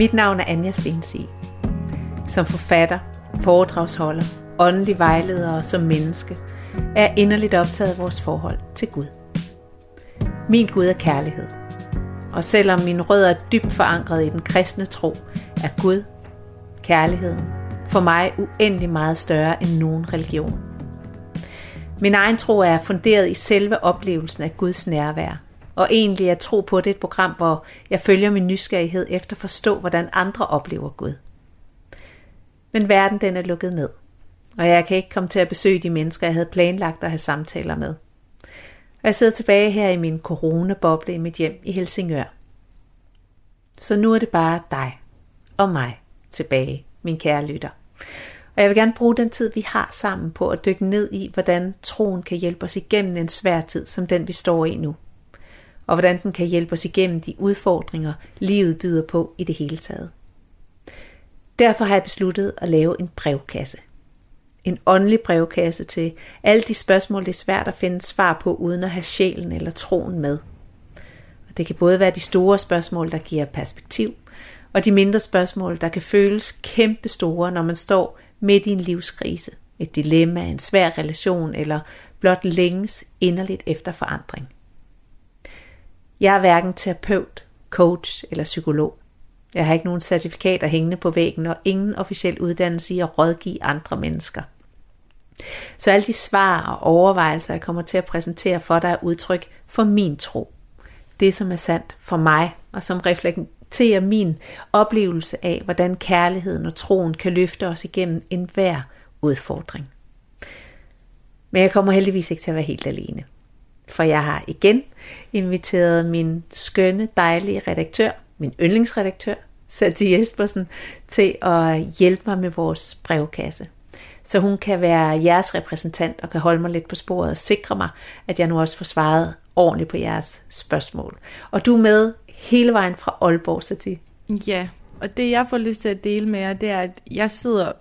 Mit navn er Anja Stensi. Som forfatter, foredragsholder, åndelig vejleder og som menneske er jeg inderligt optaget af vores forhold til Gud. Min Gud er kærlighed. Og selvom min rødder er dybt forankret i den kristne tro, er Gud, kærligheden, for mig uendelig meget større end nogen religion. Min egen tro er funderet i selve oplevelsen af Guds nærvær, og egentlig at tro på det et program, hvor jeg følger min nysgerrighed efter at forstå, hvordan andre oplever Gud. Men verden den er lukket ned, og jeg kan ikke komme til at besøge de mennesker, jeg havde planlagt at have samtaler med. Og jeg sidder tilbage her i min coronaboble i mit hjem i Helsingør. Så nu er det bare dig og mig tilbage, min kære lytter. Og jeg vil gerne bruge den tid, vi har sammen på at dykke ned i, hvordan troen kan hjælpe os igennem en svær tid, som den vi står i nu. Og hvordan den kan hjælpe os igennem de udfordringer, livet byder på i det hele taget. Derfor har jeg besluttet at lave en brevkasse. En åndelig brevkasse til alle de spørgsmål, det er svært at finde svar på, uden at have sjælen eller troen med. Og det kan både være de store spørgsmål, der giver perspektiv, og de mindre spørgsmål, der kan føles kæmpe store, når man står midt i en livskrise, et dilemma, en svær relation eller blot længes inderligt efter forandring. Jeg er hverken terapeut, coach eller psykolog. Jeg har ikke nogen certifikater hængende på væggen og ingen officiel uddannelse i at rådgive andre mennesker. Så alle de svar og overvejelser, jeg kommer til at præsentere for dig, er udtryk for min tro. Det, som er sandt for mig, og som reflekterer min oplevelse af, hvordan kærligheden og troen kan løfte os igennem enhver udfordring. Men jeg kommer heldigvis ikke til at være helt alene. For jeg har igen inviteret min skønne, dejlige redaktør, min yndlingsredaktør, Sati Jespersen, til at hjælpe mig med vores brevkasse. Så hun kan være jeres repræsentant og kan holde mig lidt på sporet og sikre mig, at jeg nu også får svaret ordentligt på jeres spørgsmål. Og du er med hele vejen fra Aalborg, Sati. Ja, og det jeg får lyst til at dele med jer, det er, at jeg sidder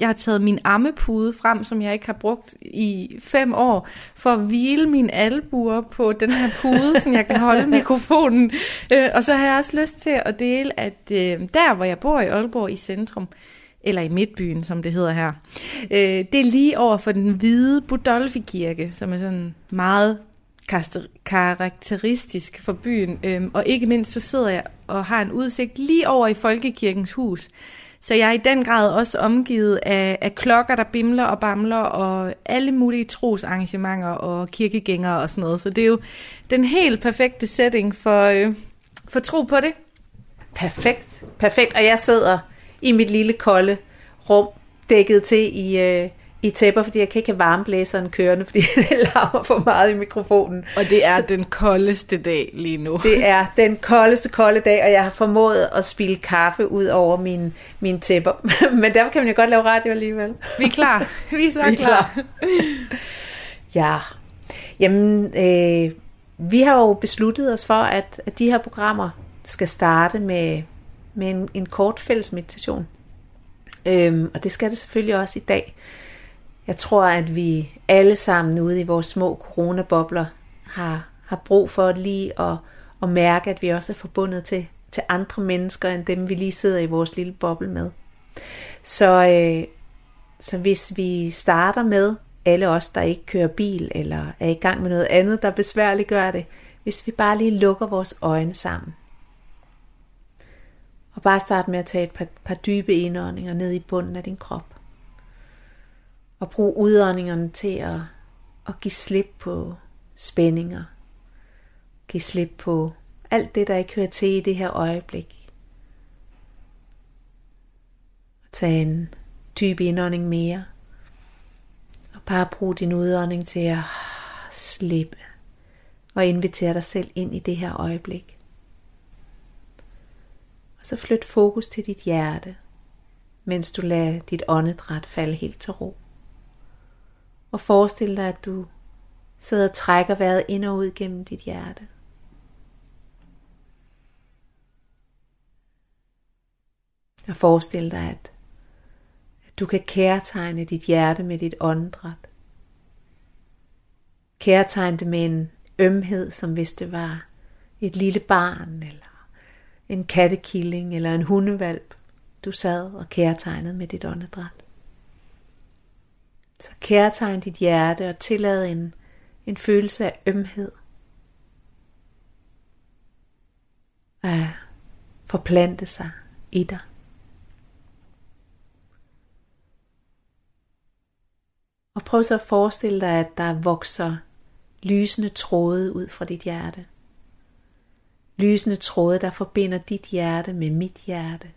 jeg har taget min ammepude frem, som jeg ikke har brugt i fem år, for at hvile mine albuer på den her pude, så jeg kan holde mikrofonen. Øh, og så har jeg også lyst til at dele, at øh, der, hvor jeg bor i Aalborg i centrum, eller i Midtbyen, som det hedder her, øh, det er lige over for den hvide Budolfi Kirke, som er sådan meget karakteristisk for byen. Og ikke mindst så sidder jeg og har en udsigt lige over i Folkekirkens hus. Så jeg er i den grad også omgivet af, af klokker, der bimler og bamler, og alle mulige trosarrangementer og kirkegængere og sådan noget. Så det er jo den helt perfekte setting for, øh, for tro på det. Perfekt, perfekt. Og jeg sidder i mit lille kolde rum, dækket til i, øh, i tæpper, fordi jeg kan ikke have varmeblæseren kørende, fordi det larmer for meget i mikrofonen. Og det er så, den koldeste dag lige nu. Det er den koldeste kolde dag, og jeg har formået at spille kaffe ud over mine, mine tæpper. Men derfor kan man jo godt lave radio alligevel. Vi er klar. Vi er så Vi er klar. klar. ja. Jamen, øh, vi har jo besluttet os for, at, at de her programmer skal starte med, med en, en kort fælles meditation. Øhm, og det skal det selvfølgelig også i dag. Jeg tror, at vi alle sammen ude i vores små coronabobler har, har brug for at lige at, at mærke, at vi også er forbundet til, til andre mennesker, end dem vi lige sidder i vores lille boble med. Så, øh, så hvis vi starter med alle os, der ikke kører bil, eller er i gang med noget andet, der besværligt gør det, hvis vi bare lige lukker vores øjne sammen. Og bare start med at tage et par, par dybe indåndinger ned i bunden af din krop. Og brug udåndingerne til at, at give slip på spændinger. Giv slip på alt det, der ikke hører til i det her øjeblik. Tag en dyb indånding mere. Og bare brug din udånding til at slippe. Og invitere dig selv ind i det her øjeblik. Og så flyt fokus til dit hjerte, mens du lader dit åndedræt falde helt til ro. Og forestil dig, at du sidder og trækker vejret ind og ud gennem dit hjerte. Og forestil dig, at, at du kan kærtegne dit hjerte med dit åndedræt. Kærtegne det med en ømhed, som hvis det var et lille barn, eller en kattekilling eller en hundevalp, du sad og kærtegnede med dit åndedræt. Så kærtegn dit hjerte og tillad en, en følelse af ømhed. At forplante sig i dig. Og prøv så at forestille dig, at der vokser lysende tråde ud fra dit hjerte. Lysende tråde, der forbinder dit hjerte med mit hjerte,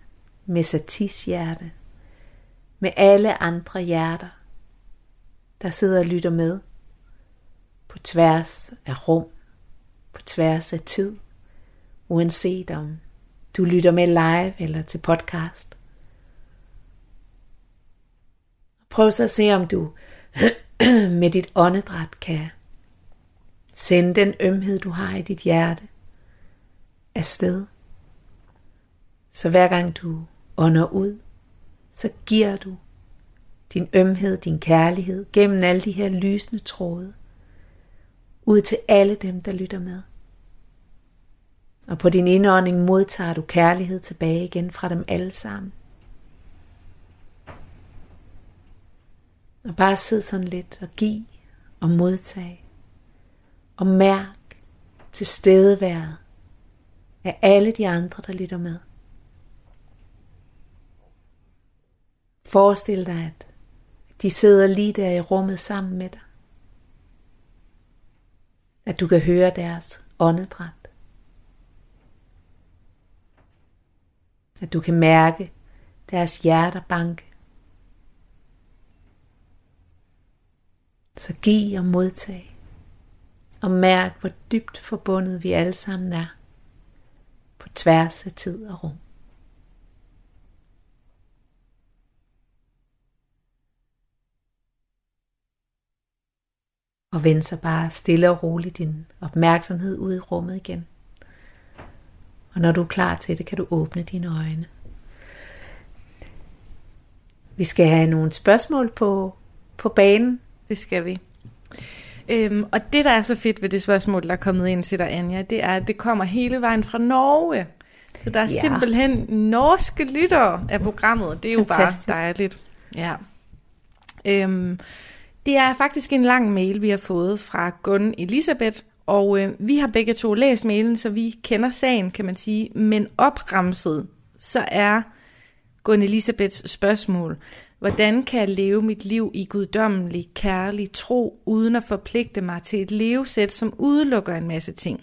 med Satis hjerte, med alle andre hjerter, der sidder og lytter med på tværs af rum, på tværs af tid, uanset om du lytter med live eller til podcast. Prøv så at se, om du med dit åndedræt kan sende den ømhed, du har i dit hjerte, afsted. Så hver gang du ånder ud, så giver du din ømhed, din kærlighed gennem alle de her lysende tråde ud til alle dem, der lytter med. Og på din indånding modtager du kærlighed tilbage igen fra dem alle sammen. Og bare sid sådan lidt og giv og modtag. Og mærk til stedeværet af alle de andre, der lytter med. Forestil dig, at de sidder lige der i rummet sammen med dig. At du kan høre deres åndedræt. At du kan mærke deres hjerter banke. Så giv og modtag. Og mærk, hvor dybt forbundet vi alle sammen er. På tværs af tid og rum. Og vend så bare stille og roligt din opmærksomhed ud i rummet igen. Og når du er klar til det, kan du åbne dine øjne. Vi skal have nogle spørgsmål på, på banen. Det skal vi. Øhm, og det, der er så fedt ved det spørgsmål, der er kommet ind til dig, Anja, det er, at det kommer hele vejen fra Norge. Så der er ja. simpelthen norske lyttere af programmet. Det er jo Fantastisk. bare dejligt. Ja. Øhm, det er faktisk en lang mail, vi har fået fra Gunn Elisabeth, og øh, vi har begge to læst mailen, så vi kender sagen, kan man sige. Men opremset, så er Gunn Elisabeths spørgsmål, hvordan kan jeg leve mit liv i guddommelig, kærlig tro, uden at forpligte mig til et levesæt, som udelukker en masse ting?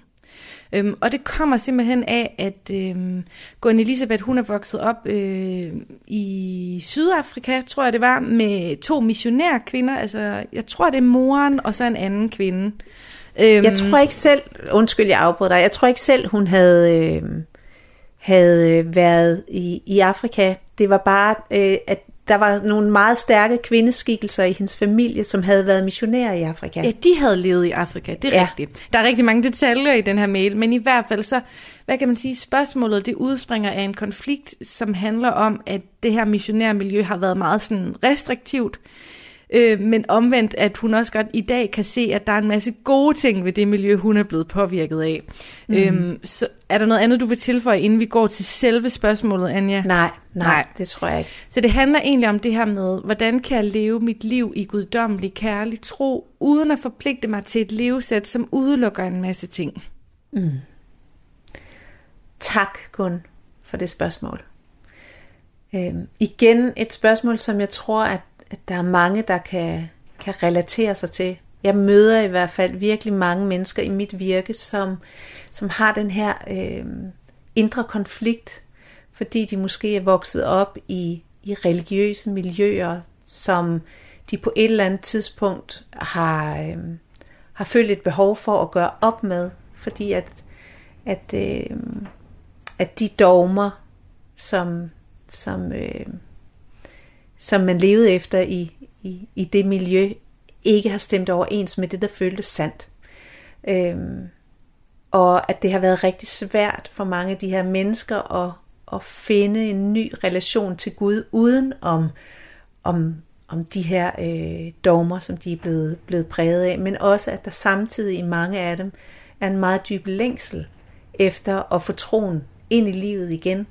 Øhm, og det kommer simpelthen af, at øhm, Gun Elisabeth, hun er vokset op øh, i Sydafrika, tror jeg det var, med to missionærkvinder. Altså, jeg tror det er moren og så en anden kvinde. Øhm, jeg tror ikke selv, undskyld jeg afbryder dig, jeg tror ikke selv hun havde, øhm, øh, havde været i, i Afrika. Det var bare, øh, at der var nogle meget stærke kvindeskikkelser i hendes familie, som havde været missionærer i Afrika. Ja, de havde levet i Afrika, det er ja. rigtigt. Der er rigtig mange detaljer i den her mail, men i hvert fald så, hvad kan man sige, spørgsmålet det udspringer af en konflikt, som handler om, at det her missionærmiljø har været meget sådan restriktivt. Øh, men omvendt, at hun også godt i dag kan se, at der er en masse gode ting ved det miljø, hun er blevet påvirket af. Mm. Øhm, så er der noget andet, du vil tilføje, inden vi går til selve spørgsmålet, Anja? Nej, nej, nej, det tror jeg ikke. Så det handler egentlig om det her med, hvordan kan jeg leve mit liv i guddommelig kærlig tro, uden at forpligte mig til et levesæt, som udelukker en masse ting? Mm. Tak, Gun, for det spørgsmål. Øhm, igen et spørgsmål, som jeg tror, at at der er mange, der kan, kan relatere sig til. Jeg møder i hvert fald virkelig mange mennesker i mit virke, som, som har den her øh, indre konflikt, fordi de måske er vokset op i, i religiøse miljøer, som de på et eller andet tidspunkt har, øh, har følt et behov for at gøre op med, fordi at, at, øh, at de dogmer, som, som øh, som man levede efter i, i, i det miljø, ikke har stemt overens med det, der føltes sandt. Øhm, og at det har været rigtig svært for mange af de her mennesker at, at finde en ny relation til Gud, uden om, om, om de her øh, dogmer, som de er blevet, blevet præget af, men også at der samtidig i mange af dem er en meget dyb længsel efter at få troen ind i livet igen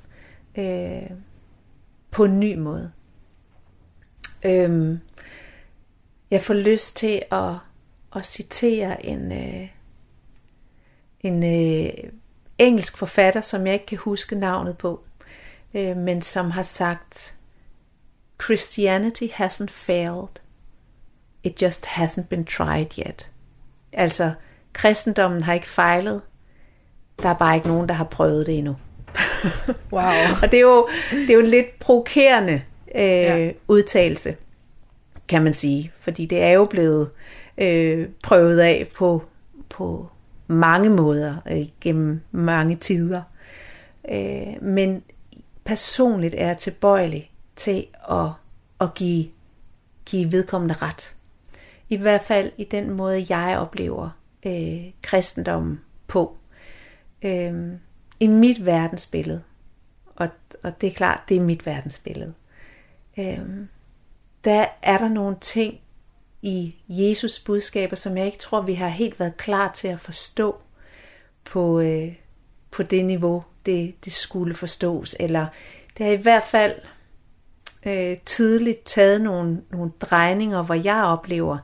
øh, på en ny måde. Øhm, jeg får lyst til at, at citere en, øh, en øh, engelsk forfatter, som jeg ikke kan huske navnet på, øh, men som har sagt, Christianity hasn't failed. It just hasn't been tried yet. Altså, kristendommen har ikke fejlet. Der er bare ikke nogen, der har prøvet det endnu. Wow. Og det er jo, det er jo lidt provokerende øh, ja. udtalelse, kan man sige. Fordi det er jo blevet øh, prøvet af på, på mange måder øh, gennem mange tider. Øh, men personligt er jeg tilbøjelig til at, at give, give vedkommende ret. I hvert fald i den måde, jeg oplever øh, kristendommen på. Øh, I mit verdensbillede. Og, og det er klart, det er mit verdensbillede. Øh, der er der nogle ting i Jesus budskaber, som jeg ikke tror, vi har helt været klar til at forstå på, øh, på det niveau, det, det skulle forstås. Eller det er i hvert fald øh, tidligt taget nogle, nogle drejninger, hvor jeg oplever,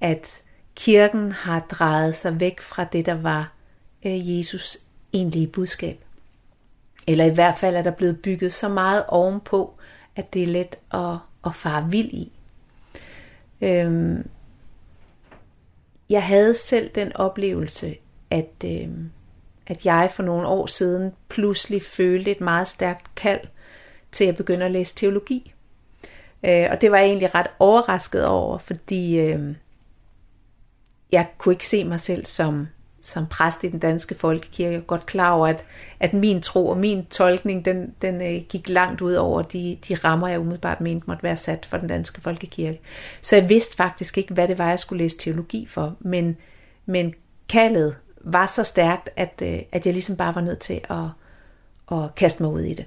at kirken har drejet sig væk fra det, der var øh, Jesus egentlige budskab. Eller i hvert fald er der blevet bygget så meget ovenpå, at det er let at, at fare vild i. Øhm, jeg havde selv den oplevelse, at, øhm, at jeg for nogle år siden pludselig følte et meget stærkt kald til at begynde at læse teologi. Øh, og det var jeg egentlig ret overrasket over, fordi øh, jeg kunne ikke se mig selv som, som præst i den danske folkekirke. Godt klar over, at, at min tro og min tolkning, den, den øh, gik langt ud over de, de rammer, jeg umiddelbart mente måtte være sat for den danske folkekirke. Så jeg vidste faktisk ikke, hvad det var, jeg skulle læse teologi for. Men, men kaldet var så stærkt, at, øh, at jeg ligesom bare var nødt til at, at kaste mig ud i det.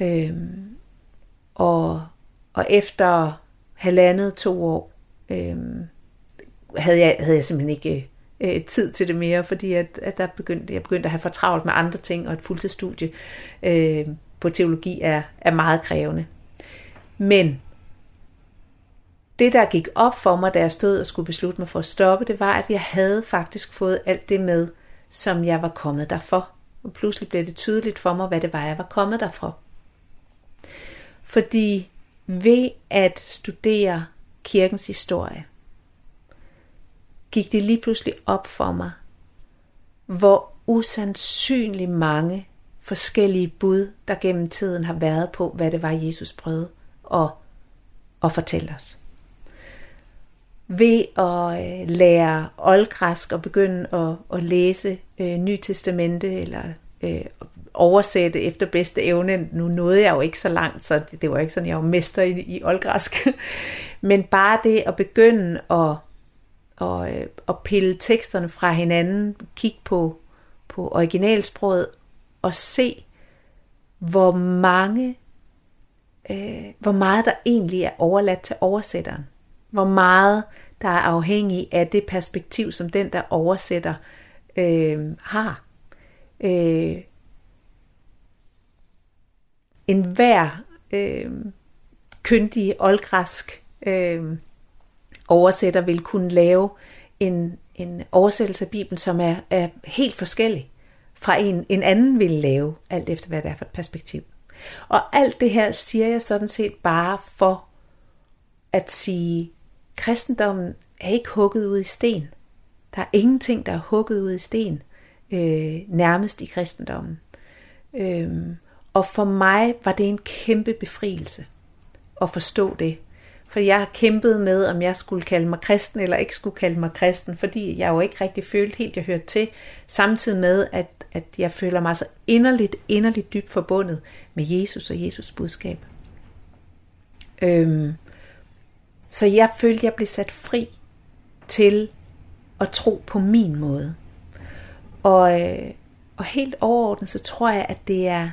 Øhm, og, og efter halvandet, to år, øhm, havde, jeg, havde jeg simpelthen ikke øh, tid til det mere, fordi at, at der begyndte, jeg begyndte at have for travlt med andre ting, og et fuldtidsstudie øh, på teologi er, er meget krævende. Men det, der gik op for mig, da jeg stod og skulle beslutte mig for at stoppe, det var, at jeg havde faktisk fået alt det med, som jeg var kommet derfor. Og pludselig blev det tydeligt for mig, hvad det var, jeg var kommet derfra. Fordi ved at studere kirkens historie, gik det lige pludselig op for mig, hvor usandsynlig mange forskellige bud, der gennem tiden har været på, hvad det var, Jesus prøvede at, at fortælle os. Ved at øh, lære oldgræsk og begynde at, at læse øh, Ny Testamente eller øh, oversætte efter bedste evne. Nu nåede jeg jo ikke så langt, så det, det var ikke sådan, jeg var mester i, i oldgræsk. Men bare det at begynde at, og, øh, pille teksterne fra hinanden, kigge på, på originalsproget og se, hvor mange øh, hvor meget der egentlig er overladt til oversætteren. Hvor meget der er afhængig af det perspektiv, som den, der oversætter, øh, har. Øh, en hver øh, kyndig oldgræsk øh, oversætter vil kunne lave en, en oversættelse af Bibelen, som er, er helt forskellig fra en, en anden vil lave, alt efter hvad det er for et perspektiv. Og alt det her siger jeg sådan set bare for at sige, kristendommen er ikke hugget ud i sten. Der er ingenting, der er hugget ud i sten, øh, nærmest i kristendommen. Øh, og for mig var det en kæmpe befrielse at forstå det. For jeg har kæmpet med, om jeg skulle kalde mig kristen eller ikke skulle kalde mig kristen, fordi jeg jo ikke rigtig følte helt, jeg hørte til, samtidig med, at, at jeg føler mig så inderligt, inderligt dybt forbundet med Jesus og Jesus budskab. Øhm, så jeg følte, jeg blev sat fri til at tro på min måde. Og, øh, og helt overordnet, så tror jeg, at det er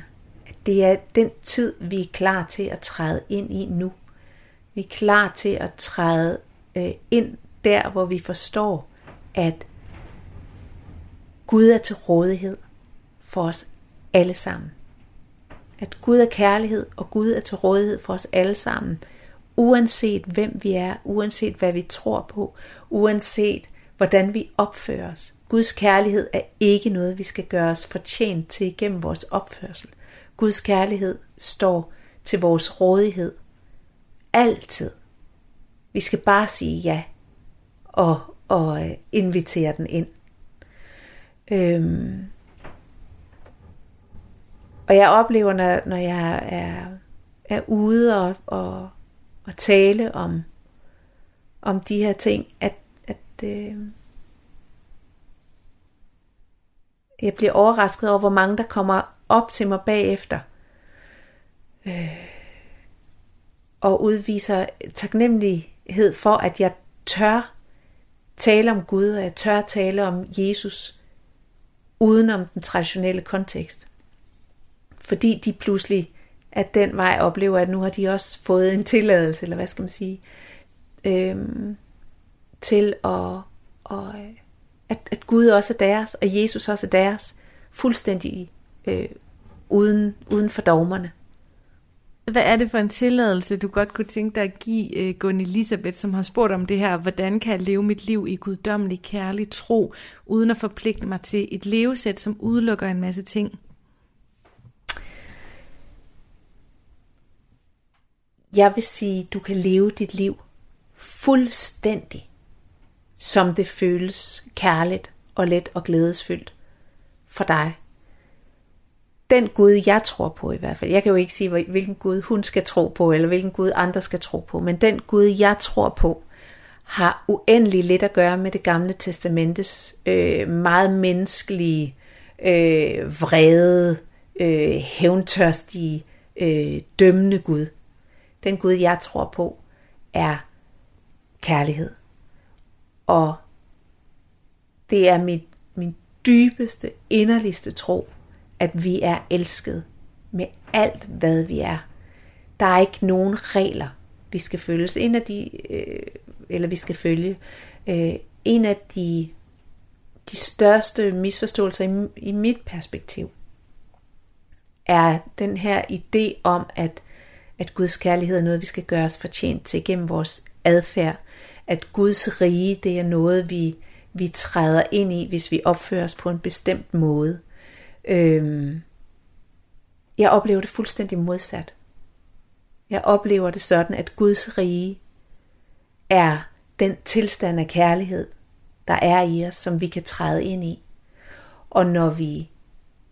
det er den tid, vi er klar til at træde ind i nu. Vi er klar til at træde øh, ind der, hvor vi forstår, at Gud er til rådighed for os alle sammen. At Gud er kærlighed, og Gud er til rådighed for os alle sammen. Uanset hvem vi er, uanset hvad vi tror på, uanset hvordan vi opfører os. Guds kærlighed er ikke noget, vi skal gøre os fortjent til gennem vores opførsel. Guds kærlighed står til vores rådighed. Altid. Vi skal bare sige ja og, og øh, invitere den ind. Øhm. Og jeg oplever, når, når jeg er, er ude og, og, og tale om, om de her ting, at, at øh, jeg bliver overrasket over, hvor mange der kommer op til mig bagefter øh, og udviser taknemmelighed for, at jeg tør tale om Gud, og jeg tør tale om Jesus uden om den traditionelle kontekst. Fordi de pludselig at den vej oplever, at nu har de også fået en tilladelse, eller hvad skal man sige, øhm, til at, og, at, at Gud også er deres, og Jesus også er deres, fuldstændig øh, uden, uden for dogmerne. Hvad er det for en tilladelse, du godt kunne tænke dig at give øh, uh, Gunn Elisabeth, som har spurgt om det her, hvordan kan jeg leve mit liv i guddommelig kærlig tro, uden at forpligte mig til et levesæt, som udelukker en masse ting? Jeg vil sige, du kan leve dit liv fuldstændig, som det føles kærligt og let og glædesfyldt for dig den Gud, jeg tror på i hvert fald, jeg kan jo ikke sige, hvilken Gud hun skal tro på, eller hvilken Gud andre skal tro på, men den Gud, jeg tror på, har uendelig lidt at gøre med det gamle testamentes øh, meget menneskelige, øh, vrede, øh, hævntørstige, øh, dømmende Gud. Den Gud, jeg tror på, er kærlighed. Og det er mit, min dybeste, inderligste tro, at vi er elsket med alt, hvad vi er. Der er ikke nogen regler, vi skal følge. En af de, øh, eller vi skal følge. Øh, en af de, de største misforståelser i, i mit perspektiv er den her idé om, at, at Guds kærlighed er noget, vi skal gøre os fortjent til gennem vores adfærd. At Guds rige, det er noget, vi, vi træder ind i, hvis vi opfører os på en bestemt måde. Øhm, jeg oplever det fuldstændig modsat. Jeg oplever det sådan, at Guds rige er den tilstand af kærlighed, der er i os, som vi kan træde ind i. Og når vi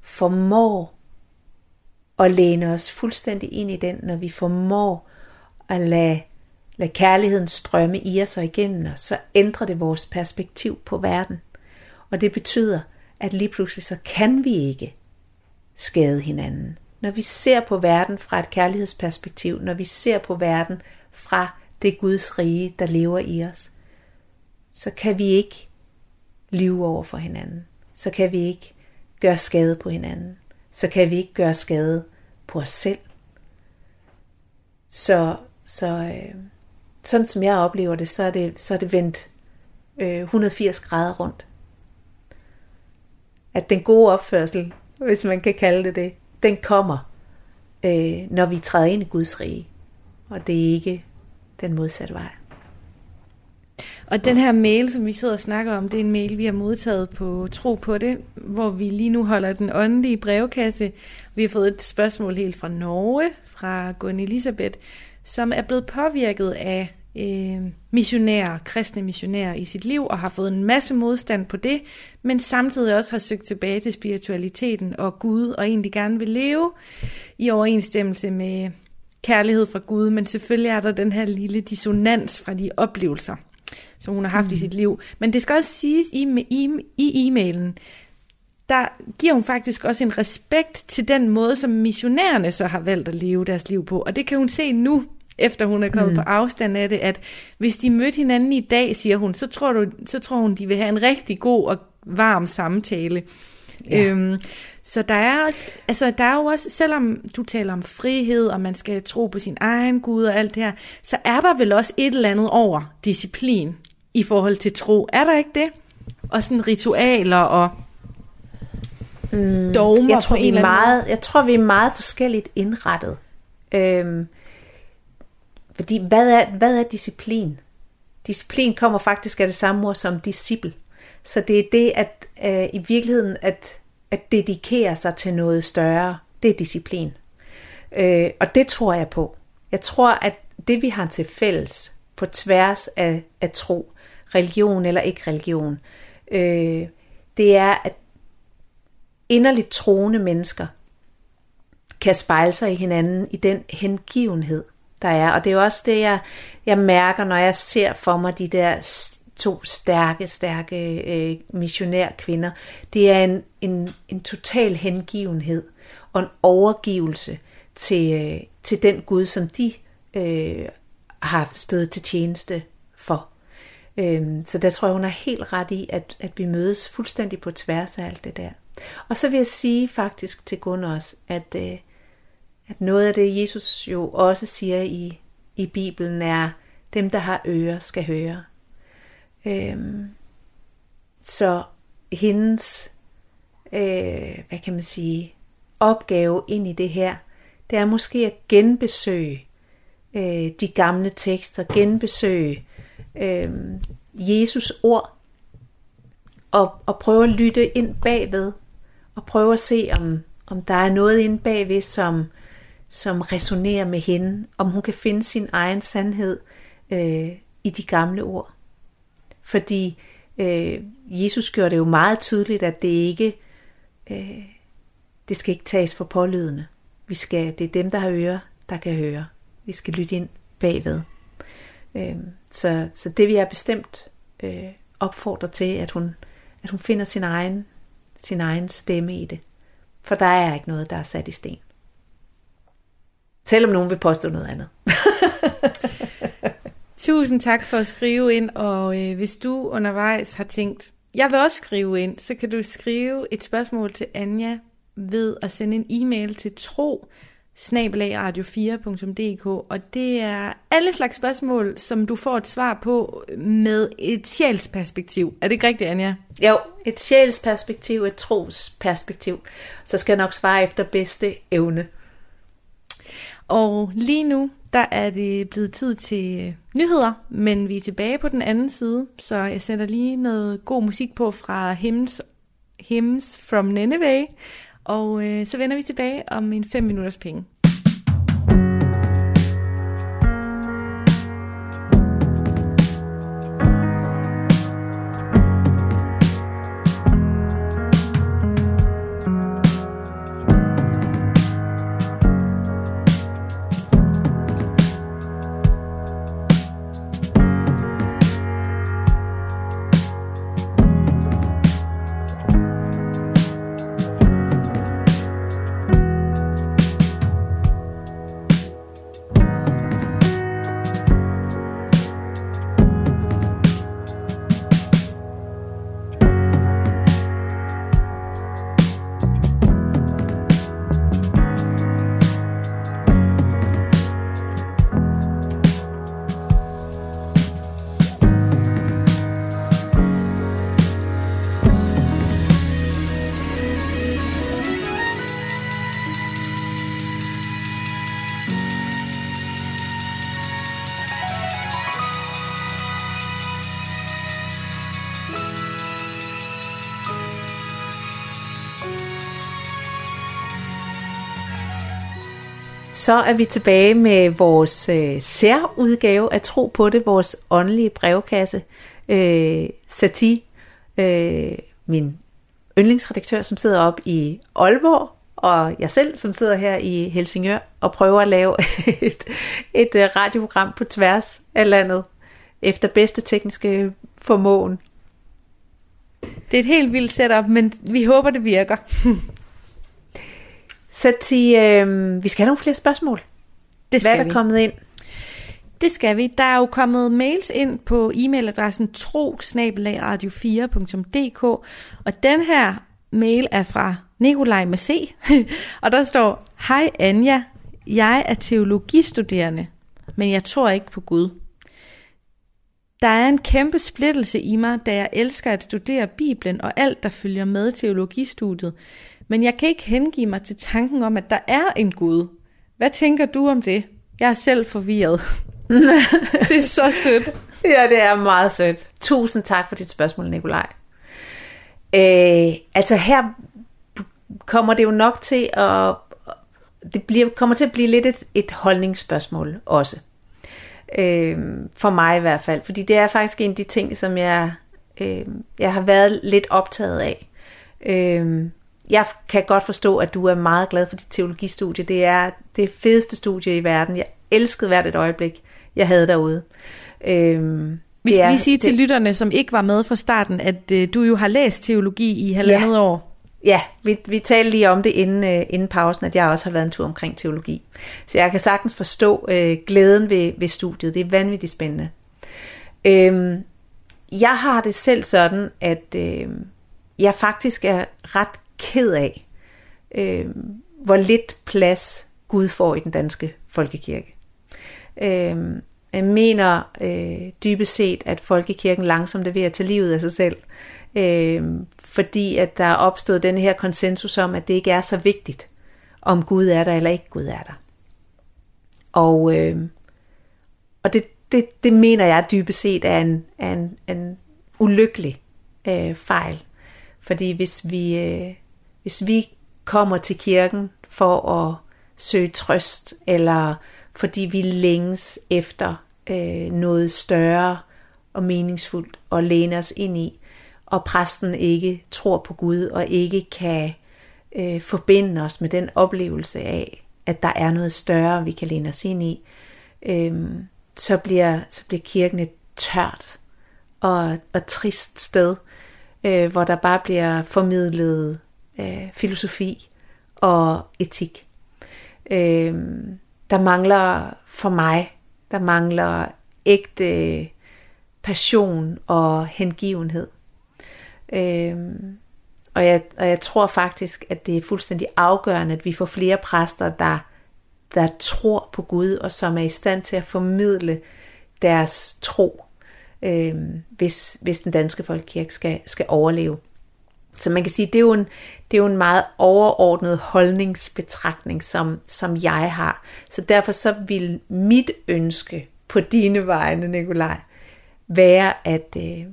formår at læne os fuldstændig ind i den, når vi formår at lade, lade kærligheden strømme i os og igennem os, så ændrer det vores perspektiv på verden. Og det betyder, at lige pludselig så kan vi ikke skade hinanden. Når vi ser på verden fra et kærlighedsperspektiv, når vi ser på verden fra det Guds rige, der lever i os, så kan vi ikke lyve over for hinanden. Så kan vi ikke gøre skade på hinanden. Så kan vi ikke gøre skade på os selv. Så, så øh, sådan som jeg oplever det, så er det, så er det vendt øh, 180 grader rundt at den gode opførsel, hvis man kan kalde det det, den kommer, øh, når vi træder ind i Guds rige. Og det er ikke den modsatte vej. Og den her mail, som vi sidder og snakker om, det er en mail, vi har modtaget på Tro på det, hvor vi lige nu holder den åndelige brevkasse. Vi har fået et spørgsmål helt fra Norge, fra Gunn Elisabeth, som er blevet påvirket af øh, missionærer, kristne missionærer i sit liv, og har fået en masse modstand på det, men samtidig også har søgt tilbage til spiritualiteten og Gud, og egentlig gerne vil leve i overensstemmelse med kærlighed fra Gud, men selvfølgelig er der den her lille dissonans fra de oplevelser, som hun har haft mm. i sit liv. Men det skal også siges i, i, i e-mailen, der giver hun faktisk også en respekt til den måde, som missionærerne så har valgt at leve deres liv på. Og det kan hun se nu, efter hun er kommet mm. på afstand af det, at hvis de mødte hinanden i dag, siger hun, så tror, du, så tror hun, de vil have en rigtig god og varm samtale. Ja. Øhm, så der er, også, altså, der er jo også, selvom du taler om frihed, og man skal tro på sin egen Gud og alt det her, så er der vel også et eller andet over disciplin i forhold til tro. Er der ikke det? Og sådan ritualer og... mm, dogmer jeg tror, på vi en er eller anden meget, Jeg tror, vi er meget forskelligt indrettet. Øhm, fordi hvad er, hvad er disciplin? Disciplin kommer faktisk af det samme ord som disciple. Så det er det, at øh, i virkeligheden, at, at dedikere sig til noget større, det er disciplin. Øh, og det tror jeg på. Jeg tror, at det vi har til fælles på tværs af, af tro, religion eller ikke religion, øh, det er, at inderligt troende mennesker kan spejle sig i hinanden i den hengivenhed, der er. Og det er jo også det, jeg, jeg mærker, når jeg ser for mig de der to stærke, stærke øh, missionærkvinder. Det er en, en, en total hengivenhed og en overgivelse til, øh, til den Gud, som de øh, har stået til tjeneste for. Øhm, så der tror jeg, hun er helt ret i, at, at vi mødes fuldstændig på tværs af alt det der. Og så vil jeg sige faktisk til Gunnar også, at, øh, at noget af det, Jesus jo også siger i, i Bibelen, er, dem, der har ører, skal høre. Øhm, så hendes, øh, hvad kan man sige, opgave ind i det her, det er måske at genbesøge øh, de gamle tekster, genbesøge øh, Jesus ord, og, og prøve at lytte ind bagved, og prøve at se, om, om der er noget ind bagved, som, som resonerer med hende, om hun kan finde sin egen sandhed øh, i de gamle ord. Fordi øh, Jesus gjorde det jo meget tydeligt, at det ikke øh, det skal ikke tages for pålydende. Vi skal, det er dem, der har ører, der kan høre. Vi skal lytte ind bagved. Øh, så, så det vil jeg bestemt øh, opfordre til, at hun, at hun finder sin egen, sin egen stemme i det. For der er ikke noget, der er sat i sten. Selvom nogen vil påstå noget andet. Tusind tak for at skrive ind, og øh, hvis du undervejs har tænkt, jeg vil også skrive ind, så kan du skrive et spørgsmål til Anja ved at sende en e-mail til tro snabelagradio4.dk, og det er alle slags spørgsmål, som du får et svar på med et sjælsperspektiv. Er det ikke rigtigt, Anja? Jo, et sjælsperspektiv, et trosperspektiv. Så skal jeg nok svare efter bedste evne. Og lige nu, der er det blevet tid til øh, nyheder, men vi er tilbage på den anden side, så jeg sætter lige noget god musik på fra Hymns, Hymns from Nineveh, og øh, så vender vi tilbage om en 5 minutters penge. Så er vi tilbage med vores øh, særudgave af Tro på det, vores åndelige brevkasse. Øh, Sati, øh, min yndlingsredaktør, som sidder op i Aalborg, og jeg selv, som sidder her i Helsingør og prøver at lave et, et øh, radioprogram på tværs af landet, efter bedste tekniske formåen. Det er et helt vildt setup, men vi håber, det virker. Så til, øh, vi skal have nogle flere spørgsmål. Det skal Hvad er der vi. kommet ind? Det skal vi. Der er jo kommet mails ind på e-mailadressen tro-radio4.dk, og den her mail er fra Nikolaj med C, og der står, Hej Anja, jeg er teologistuderende, men jeg tror ikke på Gud. Der er en kæmpe splittelse i mig, da jeg elsker at studere Bibelen og alt, der følger med teologistudiet. Men jeg kan ikke hengive mig til tanken om, at der er en Gud. Hvad tænker du om det? Jeg er selv forvirret. det er så sødt. Ja, det er meget sødt. Tusind tak for dit spørgsmål, Nikolaj. Øh, altså her kommer det jo nok til at det bliver, kommer til at blive lidt et, et holdningsspørgsmål også. Øh, for mig i hvert fald. Fordi det er faktisk en af de ting, som jeg, øh, jeg har været lidt optaget af. Øh, jeg kan godt forstå, at du er meget glad for dit teologistudie. Det er det fedeste studie i verden. Jeg elskede hvert et øjeblik, jeg havde derude. Øhm, Vi skal er, lige sige det, til lytterne, som ikke var med fra starten, at øh, du jo har læst teologi i halvandet ja, år. Ja, vi, vi talte lige om det inden, øh, inden pausen, at jeg også har været en tur omkring teologi. Så jeg kan sagtens forstå øh, glæden ved, ved studiet. Det er vanvittigt spændende. Øhm, jeg har det selv sådan, at øh, jeg faktisk er ret ked af, øh, hvor lidt plads Gud får i den danske folkekirke. Øh, jeg mener øh, dybest set, at folkekirken langsomt er ved at tage livet af sig selv, øh, fordi at der er opstået den her konsensus om, at det ikke er så vigtigt, om Gud er der eller ikke Gud er der. Og, øh, og det, det, det mener jeg dybest set er en, er en, en ulykkelig øh, fejl. Fordi hvis vi, øh, hvis vi kommer til kirken for at søge trøst, eller fordi vi længes efter øh, noget større og meningsfuldt at læne os ind i, og præsten ikke tror på Gud og ikke kan øh, forbinde os med den oplevelse af, at der er noget større, vi kan læne os ind i, øh, så, bliver, så bliver kirken et tørt og, og trist sted, øh, hvor der bare bliver formidlet øh, filosofi og etik. Øh, der mangler for mig, der mangler ægte passion og hengivenhed. Øh, og, jeg, og jeg tror faktisk, at det er fuldstændig afgørende, at vi får flere præster, der, der tror på Gud, og som er i stand til at formidle deres tro, øh, hvis, hvis den danske folkekirke skal, skal overleve. Så man kan sige, det er jo en, det er jo en meget overordnet holdningsbetragtning, som, som jeg har. Så derfor så vil mit ønske på dine vegne, Nikolaj, være at, øh,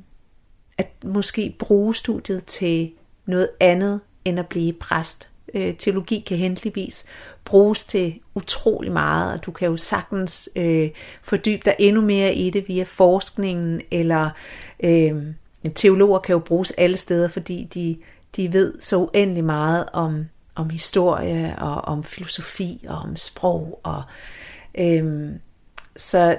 at måske bruge studiet til noget andet end at blive præst. Øh, teologi kan heldigvis bruges til utrolig meget, og du kan jo sagtens øh, fordybe dig endnu mere i det via forskningen, eller øh, teologer kan jo bruges alle steder, fordi de, de ved så uendelig meget om, om historie, og om filosofi, og om sprog, og øhm, så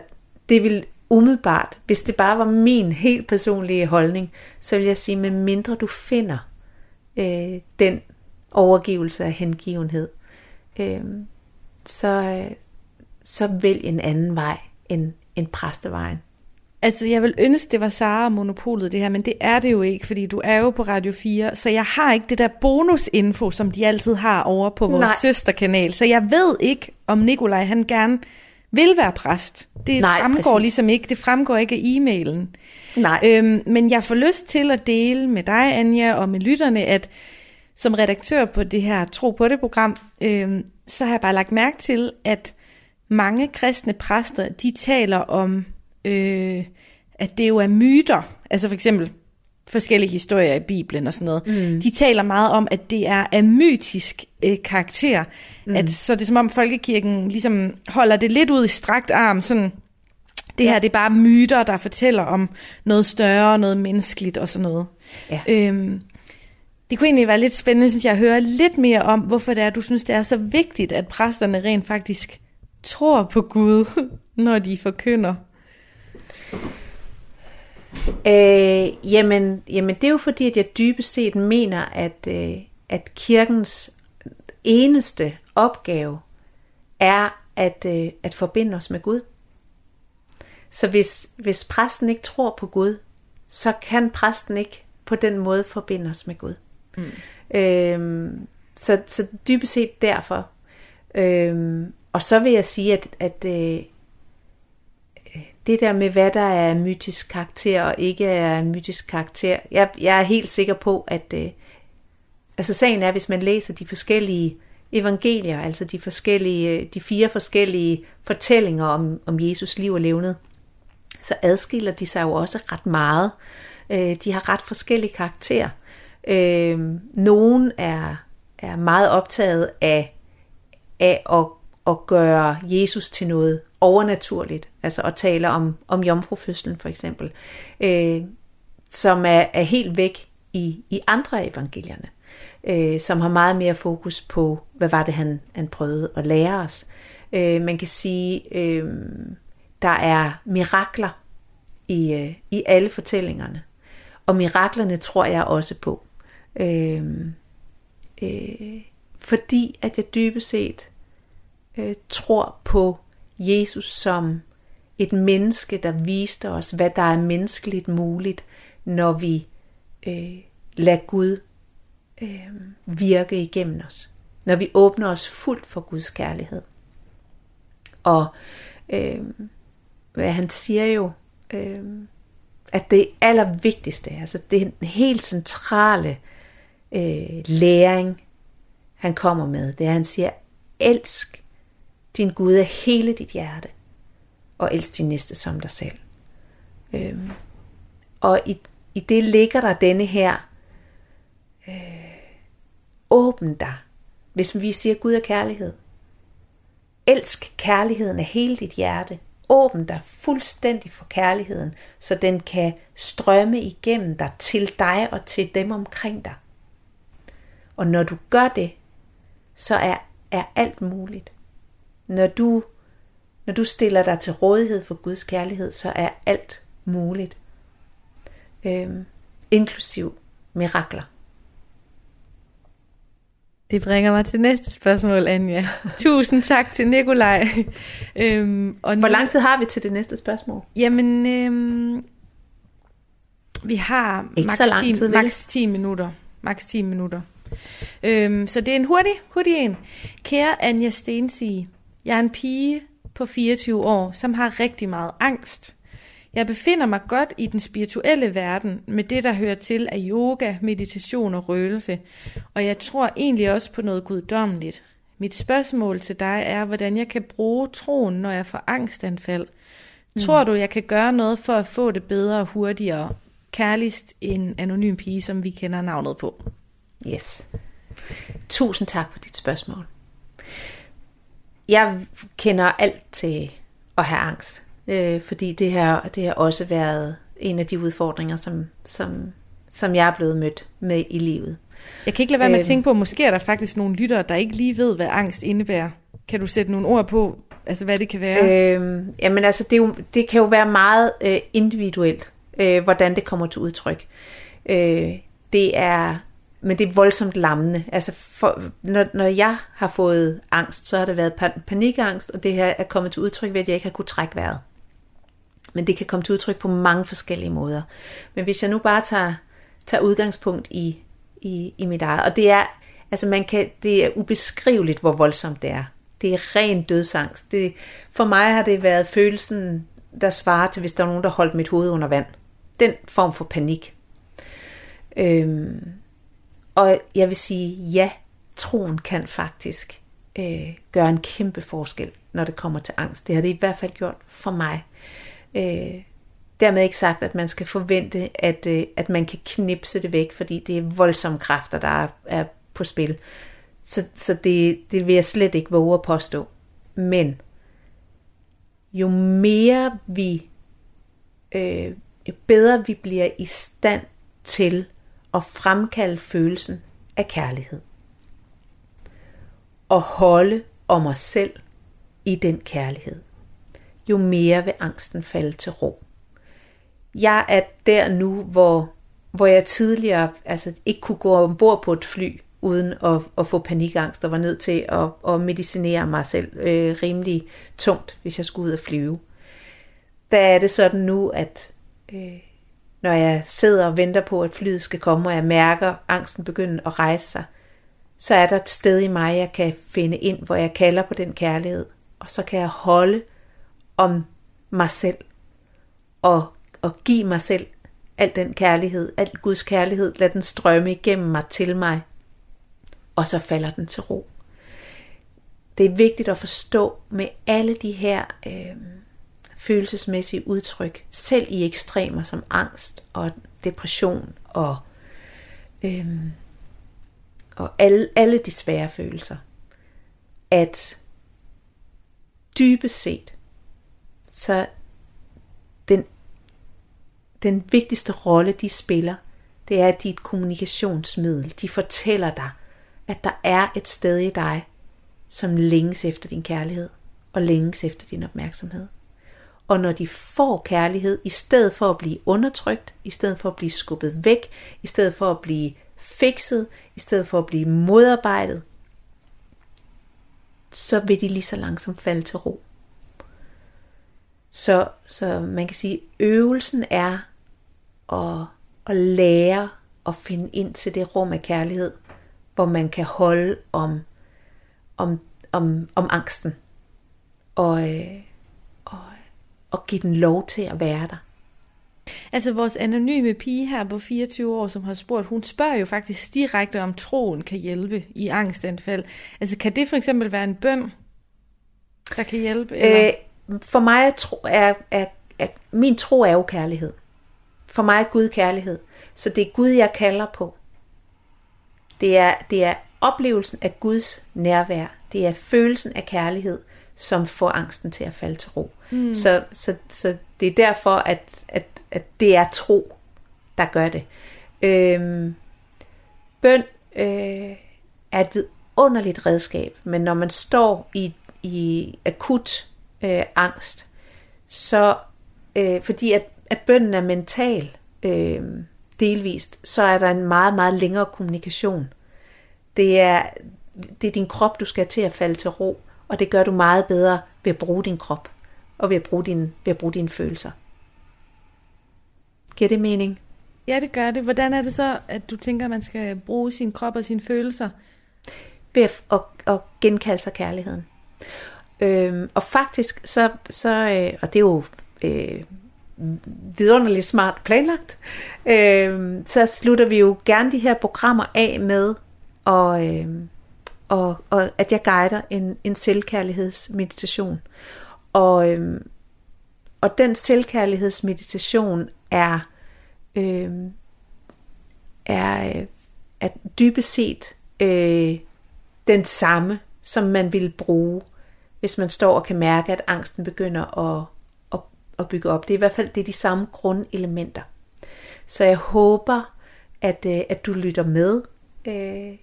det vil umiddelbart, hvis det bare var min helt personlige holdning, så vil jeg sige, med mindre du finder øh, den overgivelse af hengivenhed, øh, så, så vælg en anden vej end, end præstevejen. Altså, jeg vil ønske, det var Sara og Monopolet det her, men det er det jo ikke, fordi du er jo på Radio 4, så jeg har ikke det der bonusinfo, som de altid har over på vores Nej. søsterkanal. Så jeg ved ikke, om Nikolaj han gerne vil være præst. Det Nej, fremgår præcis. ligesom ikke, det fremgår ikke af e-mailen. Nej. Øhm, men jeg får lyst til at dele med dig, Anja, og med lytterne, at som redaktør på det her Tro på det program, øhm, så har jeg bare lagt mærke til, at mange kristne præster, de taler om, øh, at det jo er myter. Altså for eksempel forskellige historier i Bibelen og sådan noget. Mm. De taler meget om, at det er af mytisk øh, karakter. Mm. At, så det er som om folkekirken ligesom holder det lidt ud i strakt arm, sådan, det her det er bare myter, der fortæller om noget større, noget menneskeligt og sådan noget. Ja. Øhm, det kunne egentlig være lidt spændende, synes jeg, at høre lidt mere om, hvorfor det er, du synes, det er så vigtigt, at præsterne rent faktisk tror på Gud, når de forkynder. Øh, jamen, jamen, det er jo fordi, at jeg dybest set mener, at, øh, at kirkens eneste opgave er at, øh, at forbinde os med Gud. Så hvis, hvis præsten ikke tror på Gud, så kan præsten ikke på den måde forbinde os med Gud. Mm. Øhm, så, så dybest set derfor. Øhm, og så vil jeg sige, at, at øh, det der med, hvad der er mytisk karakter og ikke er mytisk karakter, jeg, jeg er helt sikker på, at øh, altså sagen er, hvis man læser de forskellige evangelier, altså de forskellige, øh, de fire forskellige fortællinger om, om Jesus liv og levnet, så adskiller de sig jo også ret meget. Øh, de har ret forskellige karakterer. Øh, nogen er, er meget optaget af, af at, at gøre Jesus til noget overnaturligt, altså at tale om, om jomfrufødslen for eksempel, øh, som er, er helt væk i, i andre evangelierne, øh, som har meget mere fokus på, hvad var det, han, han prøvede at lære os. Øh, man kan sige, øh, der er mirakler i, øh, i alle fortællingerne. Og miraklerne tror jeg også på. Øh, øh, fordi at jeg dybest set øh, tror på Jesus som et menneske, der viste os, hvad der er menneskeligt muligt, når vi øh, lader Gud øh, virke igennem os. Når vi åbner os fuldt for Guds kærlighed. Og øh, hvad han siger jo, øh, at det allervigtigste, altså det er den helt centrale øh, læring, han kommer med, det er, at han siger, elsk din Gud af hele dit hjerte, og elsk din næste som dig selv. Øhm, og i, i det ligger der denne her, øh, åben dig, hvis vi siger Gud er kærlighed. Elsk kærligheden af hele dit hjerte, Åbn dig fuldstændig for kærligheden, så den kan strømme igennem dig til dig og til dem omkring dig. Og når du gør det, så er, er alt muligt. Når du, når du stiller dig til rådighed for Guds kærlighed, så er alt muligt. Øhm, inklusiv mirakler. Det bringer mig til næste spørgsmål, Anja. Tusind tak til Nikolaj. øhm, og Hvor lang tid har vi til det næste spørgsmål? Jamen, øhm, vi har Ikke max, så lang 10, tid, max 10 minutter. Max 10 minutter. Øhm, så det er en hurtig, hurtig en. Kære Anja Stensi, jeg er en pige på 24 år, som har rigtig meget angst. Jeg befinder mig godt i den spirituelle verden med det, der hører til af yoga, meditation og røgelse, og jeg tror egentlig også på noget guddommeligt. Mit spørgsmål til dig er, hvordan jeg kan bruge troen, når jeg får angstanfald. Mm. Tror du, jeg kan gøre noget for at få det bedre og hurtigere? Kærligst en anonym pige, som vi kender navnet på. Yes. Tusind tak for dit spørgsmål. Jeg kender alt til at have angst øh, fordi det har, det har også været en af de udfordringer, som, som, som jeg er blevet mødt med i livet. Jeg kan ikke lade være med at øh, tænke på, at måske er der faktisk nogle lyttere, der ikke lige ved, hvad angst indebærer. Kan du sætte nogle ord på, altså hvad det kan være? Øh, jamen altså, det, jo, det kan jo være meget øh, individuelt, øh, hvordan det kommer til udtryk. Øh, det er men det er voldsomt lammende. Altså for, når, når jeg har fået angst, så har det været pan- panikangst, og det her er kommet til udtryk ved, at jeg ikke har kunnet trække vejret. Men det kan komme til udtryk på mange forskellige måder. Men hvis jeg nu bare tager, tager udgangspunkt i, i, i mit eget, og det er, altså man kan, det er ubeskriveligt, hvor voldsomt det er. Det er ren dødsangst. Det, for mig har det været følelsen, der svarer til, hvis der er nogen, der holdt mit hoved under vand. Den form for panik. Øhm, og jeg vil sige, ja, troen kan faktisk øh, gøre en kæmpe forskel, når det kommer til angst. Det har det i hvert fald gjort for mig. Øh, dermed ikke sagt, at man skal forvente, at, øh, at man kan knipse det væk, fordi det er voldsomme kræfter, der er, er på spil. Så, så det, det vil jeg slet ikke våge at påstå. Men jo mere vi, øh, jo bedre vi bliver i stand til og fremkalde følelsen af kærlighed. Og holde om os selv i den kærlighed jo mere vil angsten falde til ro. Jeg er der nu, hvor, hvor jeg tidligere altså, ikke kunne gå ombord på et fly, uden at, at få panikangst, og var nødt til at, at medicinere mig selv øh, rimelig tungt, hvis jeg skulle ud og flyve. Der er det sådan nu, at øh, når jeg sidder og venter på, at flyet skal komme, og jeg mærker angsten begynde at rejse sig, så er der et sted i mig, jeg kan finde ind, hvor jeg kalder på den kærlighed, og så kan jeg holde om mig selv og, og give mig selv al den kærlighed, al Guds kærlighed, lad den strømme igennem mig til mig, og så falder den til ro. Det er vigtigt at forstå med alle de her øh, følelsesmæssige udtryk, selv i ekstremer som angst og depression og, øhm, og alle, alle de svære følelser, at dybest set, så den, den vigtigste rolle, de spiller, det er at dit kommunikationsmiddel. De fortæller dig, at der er et sted i dig, som længes efter din kærlighed og længes efter din opmærksomhed. Og når de får kærlighed, i stedet for at blive undertrykt, i stedet for at blive skubbet væk, i stedet for at blive fikset, i stedet for at blive modarbejdet, så vil de lige så langsomt falde til ro. Så, så man kan sige, øvelsen er at, at lære at finde ind til det rum af kærlighed, hvor man kan holde om, om, om, om angsten. Og, øh, og give den lov til at være der. Altså vores anonyme pige her på 24 år, som har spurgt, hun spørger jo faktisk direkte, om troen kan hjælpe i angstanfald. Altså kan det for eksempel være en bøn, der kan hjælpe? Eller? Øh, for mig er, tro, er, er, er, min tro er jo kærlighed. For mig er Gud kærlighed. Så det er Gud, jeg kalder på. Det er, det er oplevelsen af Guds nærvær. Det er følelsen af kærlighed, som får angsten til at falde til ro. Mm. Så, så, så det er derfor, at, at, at det er tro, der gør det. Øhm, bøn øh, er et vidunderligt redskab, men når man står i, i akut øh, angst, så øh, fordi at, at bønnen er mental øh, delvist, så er der en meget, meget længere kommunikation. Det er, det er din krop, du skal til at falde til ro, og det gør du meget bedre ved at bruge din krop og ved at bruge, din, ved at bruge dine følelser. Giver det mening? Ja, det gør det. Hvordan er det så, at du tænker, at man skal bruge sin krop og sine følelser? Ved at, at, at genkalde sig kærligheden. Øhm, og faktisk, så, så øh, og det er jo øh, vidunderligt smart planlagt, øh, så slutter vi jo gerne de her programmer af med, og, øh, og, og at jeg guider en, en selvkærlighedsmeditation. Og, øhm, og den selvkærlighedsmeditation er, øhm, er, øh, er dybest set øh, den samme, som man vil bruge, hvis man står og kan mærke, at angsten begynder at, at, at bygge op. Det er i hvert fald det er de samme grundelementer. Så jeg håber, at, øh, at du lytter med. Øh,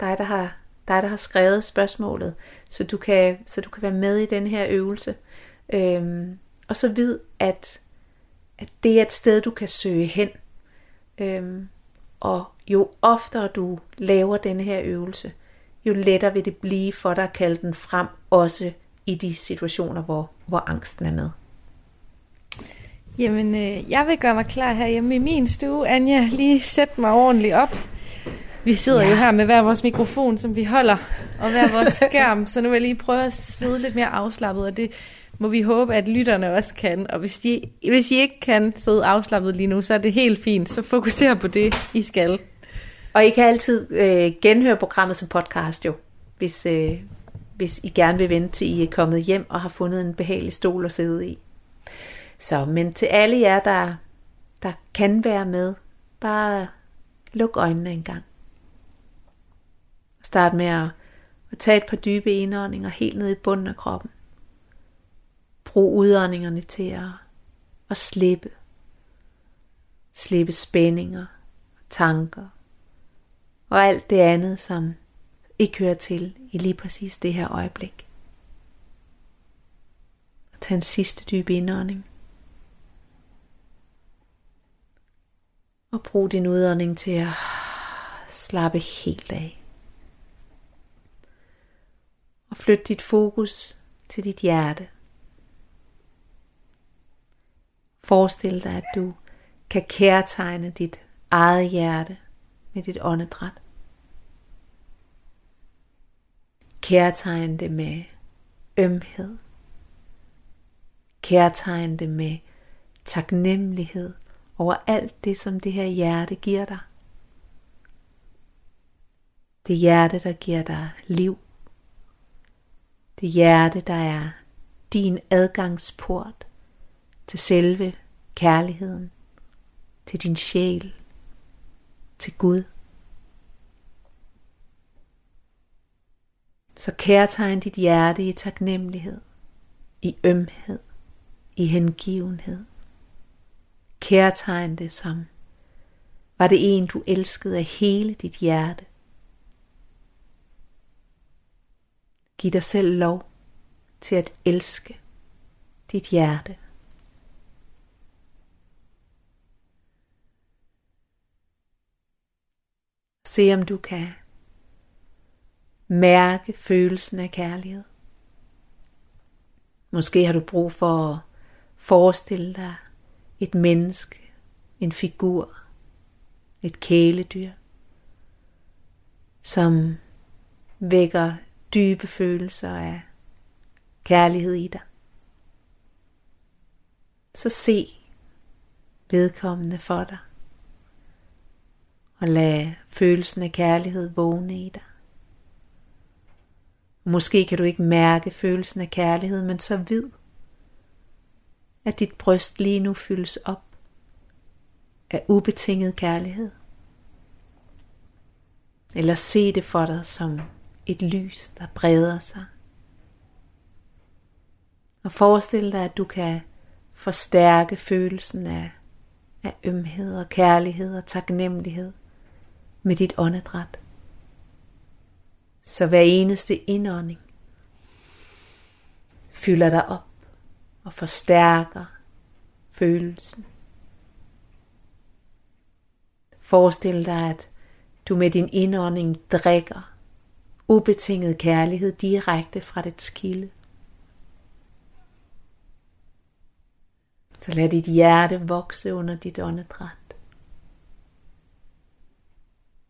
dig, der har dig, der har skrevet spørgsmålet, så du kan, så du kan være med i den her øvelse. Øhm, og så vid, at, at det er et sted, du kan søge hen. Øhm, og jo oftere du laver den her øvelse, jo lettere vil det blive for dig at kalde den frem, også i de situationer, hvor, hvor angsten er med. Jamen, øh, jeg vil gøre mig klar her hjemme i min stue. Anja, lige sæt mig ordentligt op. Vi sidder ja. jo her med hver vores mikrofon, som vi holder, og hver vores skærm, så nu vil jeg lige prøve at sidde lidt mere afslappet, og det må vi håbe, at lytterne også kan. Og hvis, de, hvis I ikke kan sidde afslappet lige nu, så er det helt fint. Så fokuser på det, I skal. Og I kan altid øh, genhøre programmet som podcast jo, hvis, øh, hvis I gerne vil vente til I er kommet hjem og har fundet en behagelig stol at sidde i. Så, men til alle jer, der, der kan være med, bare luk øjnene en gang. Start med at, at tage et par dybe indåndinger helt ned i bunden af kroppen. Brug udåndingerne til at, at slippe. Slippe spændinger, tanker og alt det andet, som ikke hører til i lige præcis det her øjeblik. Tag en sidste dyb indånding. Og brug din udånding til at slappe helt af. Og flyt dit fokus til dit hjerte. Forestil dig, at du kan kærtegne dit eget hjerte med dit åndedræt. Kærtegne det med ømhed. Kærtegne det med taknemmelighed over alt det, som det her hjerte giver dig. Det hjerte, der giver dig liv. Det hjerte, der er din adgangsport til selve kærligheden, til din sjæl, til Gud. Så kærtegn dit hjerte i taknemmelighed, i ømhed, i hengivenhed. Kærtegn det som, var det en du elskede af hele dit hjerte. Giv dig selv lov til at elske dit hjerte. Se om du kan mærke følelsen af kærlighed. Måske har du brug for at forestille dig et menneske, en figur, et kæledyr, som vækker dybe følelser af kærlighed i dig. Så se vedkommende for dig, og lad følelsen af kærlighed vågne i dig. Måske kan du ikke mærke følelsen af kærlighed, men så vid, at dit bryst lige nu fyldes op af ubetinget kærlighed. Eller se det for dig som et lys, der breder sig. Og forestil dig, at du kan forstærke følelsen af, af ømhed og kærlighed og taknemmelighed med dit åndedræt. Så hver eneste indånding fylder dig op og forstærker følelsen. Forestil dig, at du med din indånding drikker ubetinget kærlighed direkte fra dit kilde. Så lad dit hjerte vokse under dit åndedræt.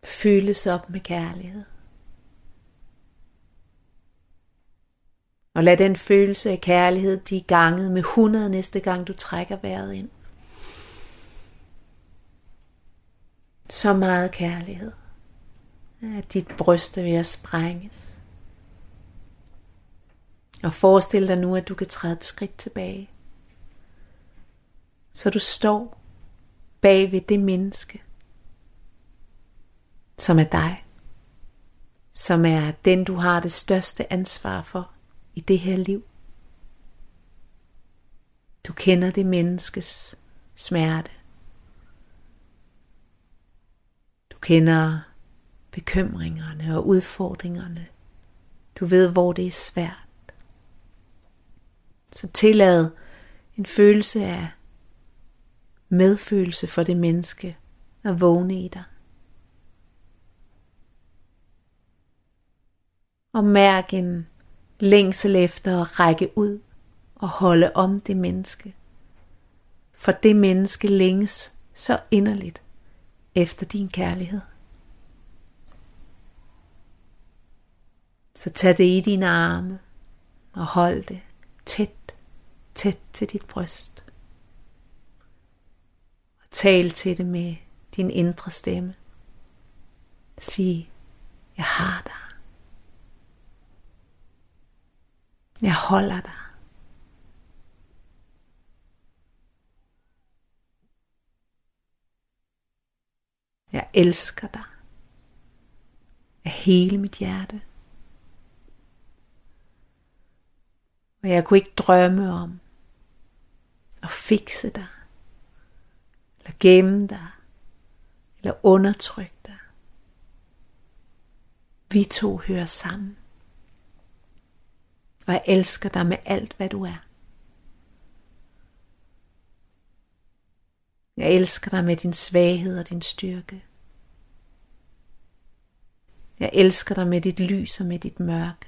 Fyldes op med kærlighed. Og lad den følelse af kærlighed blive ganget med 100 næste gang du trækker vejret ind. Så meget kærlighed, at dit bryst er ved at sprænges. Og forestil dig nu, at du kan træde et skridt tilbage. Så du står bag ved det menneske, som er dig, som er den, du har det største ansvar for i det her liv. Du kender det menneskes smerte. Du kender bekymringerne og udfordringerne. Du ved, hvor det er svært. Så tillad en følelse af medfølelse for det menneske at vågne i dig. Og mærk en længsel efter at række ud og holde om det menneske. For det menneske længes så inderligt efter din kærlighed. Så tag det i dine arme og hold det tæt, tæt til dit bryst. Og tal til det med din indre stemme. Sig, jeg har dig. Jeg holder dig. Jeg elsker dig af hele mit hjerte. Og jeg kunne ikke drømme om at fikse dig, eller gemme dig, eller undertrykke dig. Vi to hører sammen og jeg elsker dig med alt, hvad du er. Jeg elsker dig med din svaghed og din styrke. Jeg elsker dig med dit lys og med dit mørke.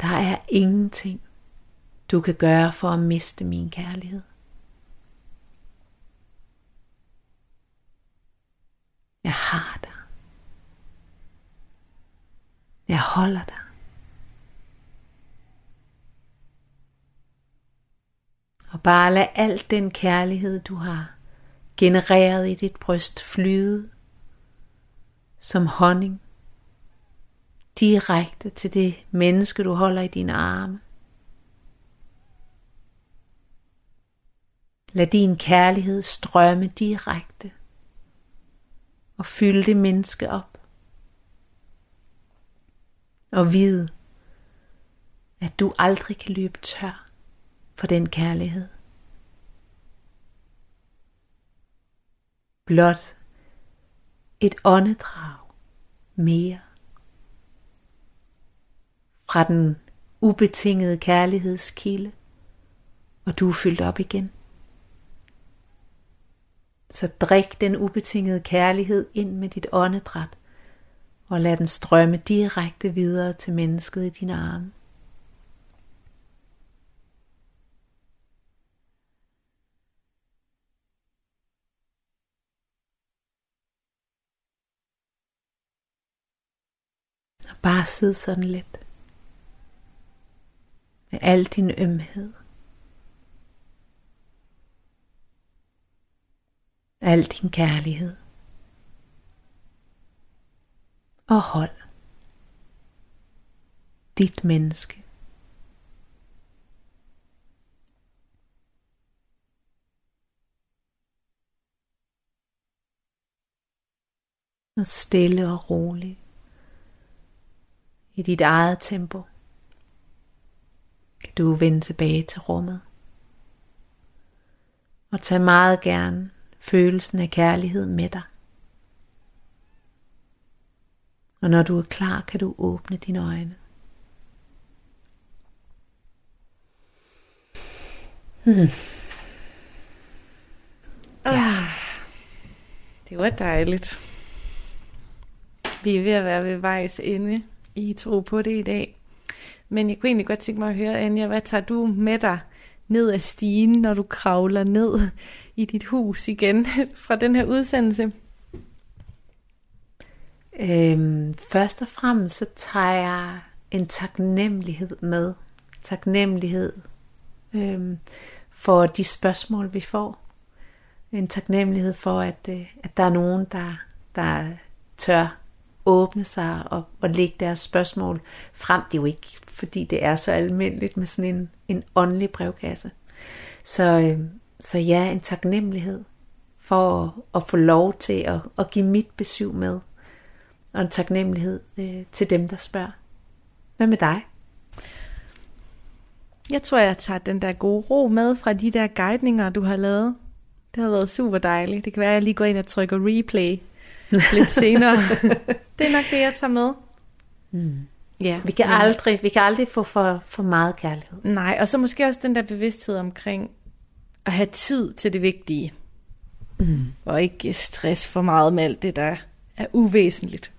Der er ingenting, du kan gøre for at miste min kærlighed. Jeg har dig. Jeg holder dig. bare lad alt den kærlighed, du har genereret i dit bryst, flyde som honning direkte til det menneske, du holder i dine arme. Lad din kærlighed strømme direkte og fylde det menneske op. Og vid, at du aldrig kan løbe tør for den kærlighed. Blot et åndedrag mere fra den ubetingede kærlighedskilde, og du er fyldt op igen. Så drik den ubetingede kærlighed ind med dit åndedræt, og lad den strømme direkte videre til mennesket i dine arme. Og bare sid sådan lidt. Med al din ømhed. Al din kærlighed. Og hold dit menneske. Og stille og roligt i dit eget tempo du vende tilbage til rummet. Og tag meget gerne følelsen af kærlighed med dig. Og når du er klar, kan du åbne dine øjne. Hmm. Ja. Det var dejligt. Vi er ved at være ved vejs ende. I tro på det i dag. Men jeg kunne egentlig godt tænke mig at høre, Anja, hvad tager du med dig ned ad stigen, når du kravler ned i dit hus igen fra den her udsendelse? Øhm, først og fremmest så tager jeg en taknemmelighed med. Taknemmelighed øhm, for de spørgsmål, vi får. En taknemmelighed for, at, øh, at der er nogen, der, der tør åbne sig og, og lægge deres spørgsmål frem. Det er jo ikke, fordi det er så almindeligt med sådan en, en åndelig brevkasse. Så, øh, så ja, en taknemmelighed for at, at få lov til at, at give mit besøg med. Og en taknemmelighed øh, til dem, der spørger. Hvad med dig? Jeg tror, jeg tager den der gode ro med fra de der guidninger, du har lavet. Det har været super dejligt. Det kan være, at jeg lige går ind og trykker replay lidt senere. det er nok det, jeg tager med. Mm. Ja, vi kan, aldrig, vi kan aldrig få for, for meget kærlighed. Nej, og så måske også den der bevidsthed omkring at have tid til det vigtige. Mm. Og ikke stress for meget med alt det, der er uvæsentligt.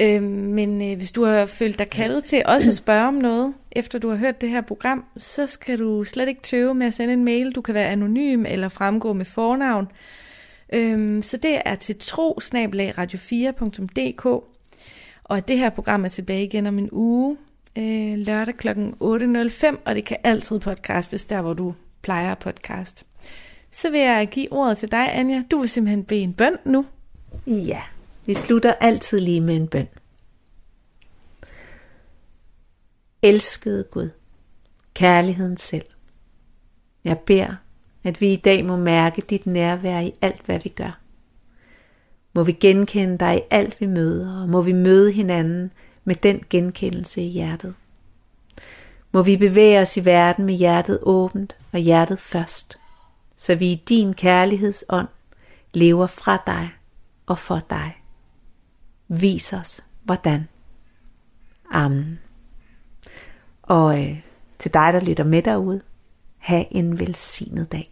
Øh, men øh, hvis du har følt dig kaldet til også at spørge om noget, efter du har hørt det her program, så skal du slet ikke tøve med at sende en mail. Du kan være anonym eller fremgå med fornavn. Øhm, så det er til tro radio4.dk. Og det her program er tilbage igen om en uge, øh, lørdag kl. 8.05, og det kan altid podcastes der, hvor du plejer podcast. Så vil jeg give ordet til dig, Anja. Du vil simpelthen bede en bøn nu. Ja, vi slutter altid lige med en bøn. Elskede Gud, kærligheden selv. Jeg beder at vi i dag må mærke dit nærvær i alt, hvad vi gør. Må vi genkende dig i alt, vi møder, og må vi møde hinanden med den genkendelse i hjertet. Må vi bevæge os i verden med hjertet åbent og hjertet først, så vi i din kærlighedsånd lever fra dig og for dig. Vis os, hvordan. Amen. Og øh, til dig, der lytter med derude, have en velsignet dag.